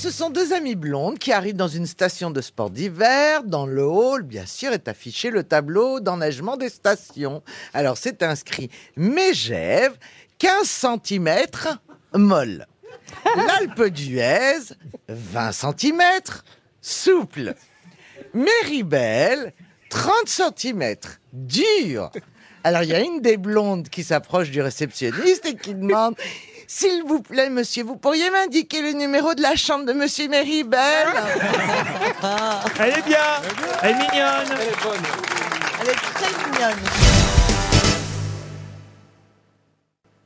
ce sont deux amies blondes qui arrivent dans une station de sport d'hiver. Dans le hall, bien sûr, est affiché le tableau d'enneigement des stations. Alors, c'est inscrit Mégève, 15 cm, molle. L'Alpe d'Huez, 20 cm, souple. Méribel, 30 cm, dur. Alors, il y a une des blondes qui s'approche du réceptionniste et qui demande S'il vous plaît, monsieur, vous pourriez m'indiquer le numéro de la chambre de monsieur Méribel Elle est bien, elle est mignonne. Elle est très mignonne.